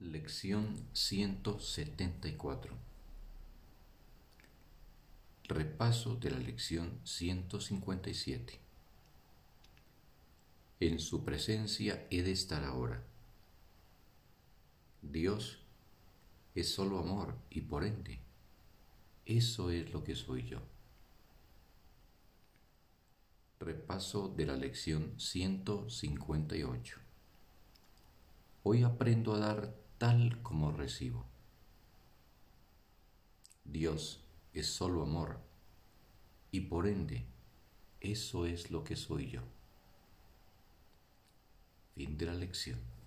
Lección 174 Repaso de la lección 157 En su presencia he de estar ahora. Dios es solo amor y por ende, eso es lo que soy yo. Repaso de la lección 158 Hoy aprendo a dar tal como recibo. Dios es solo amor y por ende eso es lo que soy yo. Fin de la lección.